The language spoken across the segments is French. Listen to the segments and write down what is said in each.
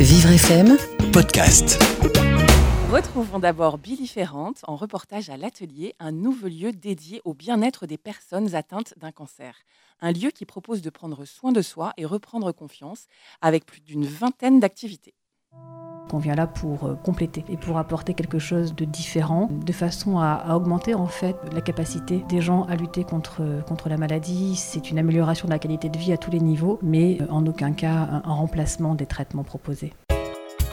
Vivre FM Podcast. Retrouvons d'abord Billy Ferrante en reportage à l'atelier, un nouveau lieu dédié au bien-être des personnes atteintes d'un cancer. Un lieu qui propose de prendre soin de soi et reprendre confiance avec plus d'une vingtaine d'activités. On vient là pour euh, compléter et pour apporter quelque chose de différent, de façon à, augmenter en fait la capacité des gens à lutter contre, contre la maladie. C'est une amélioration de la qualité de vie à tous les niveaux, mais euh, en aucun cas un remplacement des traitements proposés.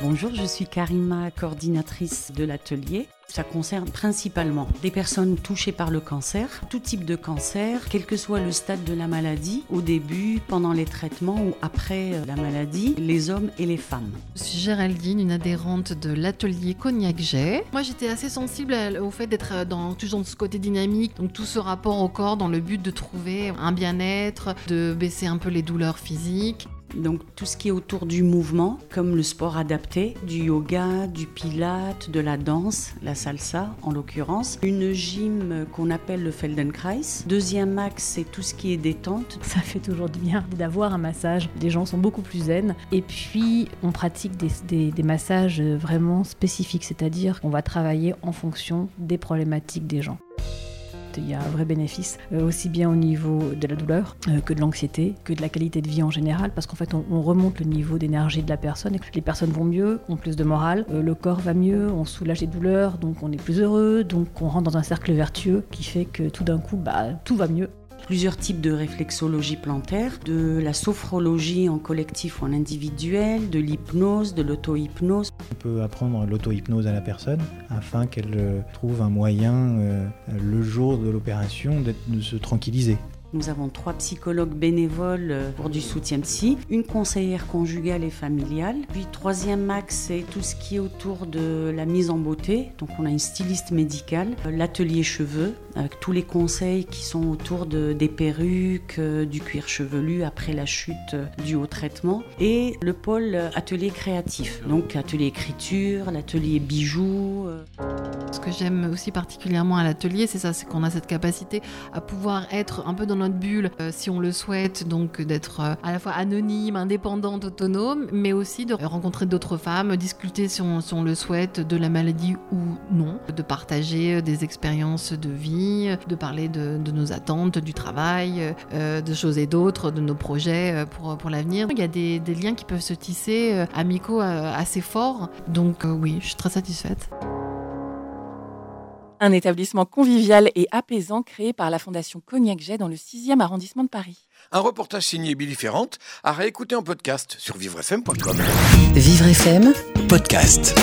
Bonjour, je suis Karima, coordinatrice de l'atelier. Ça concerne principalement des personnes touchées par le cancer, tout type de cancer, quel que soit le stade de la maladie, au début, pendant les traitements ou après euh, la maladie, les hommes et les femmes. Je suis Géraldine, une adhérente de l'atelier Cognac-Jet. Moi, j'étais assez sensible au fait d'être dans toujours ce côté dynamique, donc tout ce rapport au corps dans le but de trouver un bien-être, de baisser un peu les douleurs physiques. Donc tout ce qui est autour du mouvement, comme le sport adapté, du yoga, du pilate, de la danse, la salsa en l'occurrence. Une gym qu'on appelle le Feldenkrais. Deuxième axe, c'est tout ce qui est détente. Ça fait toujours du bien d'avoir un massage. Les gens sont beaucoup plus zen. Et puis, on pratique des, des, des massages vraiment spécifiques, c'est-à-dire qu'on va travailler en fonction des problématiques des gens il y a un vrai bénéfice, euh, aussi bien au niveau de la douleur euh, que de l'anxiété, que de la qualité de vie en général, parce qu'en fait on, on, remonte le niveau d'énergie de la personne et que les personnes vont mieux, ont plus de morale, euh, le corps va mieux, on soulage les douleurs, donc on est plus heureux, donc on rentre dans un cercle vertueux qui fait que tout d'un coup, bah, tout va mieux plusieurs types de réflexologie plantaire, de la sophrologie en collectif ou en individuel, de l'hypnose, de l'auto-hypnose. On peut apprendre l'auto-hypnose à la personne afin qu'elle trouve un moyen, euh, le jour de l'opération, de se tranquilliser. Nous avons trois psychologues bénévoles pour du soutien psy, une conseillère conjugale et familiale. Puis troisième axe, c'est tout ce qui est autour de la mise en beauté. Donc on a une styliste médicale, l'atelier cheveux, avec tous les conseils qui sont autour de, des perruques, du cuir chevelu après la chute du haut traitement. Et le pôle atelier créatif, donc l'atelier écriture, l'atelier bijoux. Que j'aime aussi particulièrement à l'atelier, c'est ça, c'est qu'on a cette capacité à pouvoir être un peu dans notre bulle, euh, si on le souhaite, donc d'être euh, à la fois anonyme, indépendante, autonome, mais aussi de rencontrer d'autres femmes, discuter si on, le souhaite de la maladie ou non, de partager des expériences de vie, de parler de, nos attentes, du travail, euh, de choses et d'autres, de nos projets pour, pour l'avenir. Il y a des, liens qui peuvent se tisser amicaux assez forts, donc oui, je suis très satisfaite. Un établissement convivial et apaisant créé par la Fondation Cognac-Jet dans le 6e arrondissement de Paris. Un reportage signé Billy Ferrante à réécouter en podcast sur vivrefm.com. Vivre FM, podcast.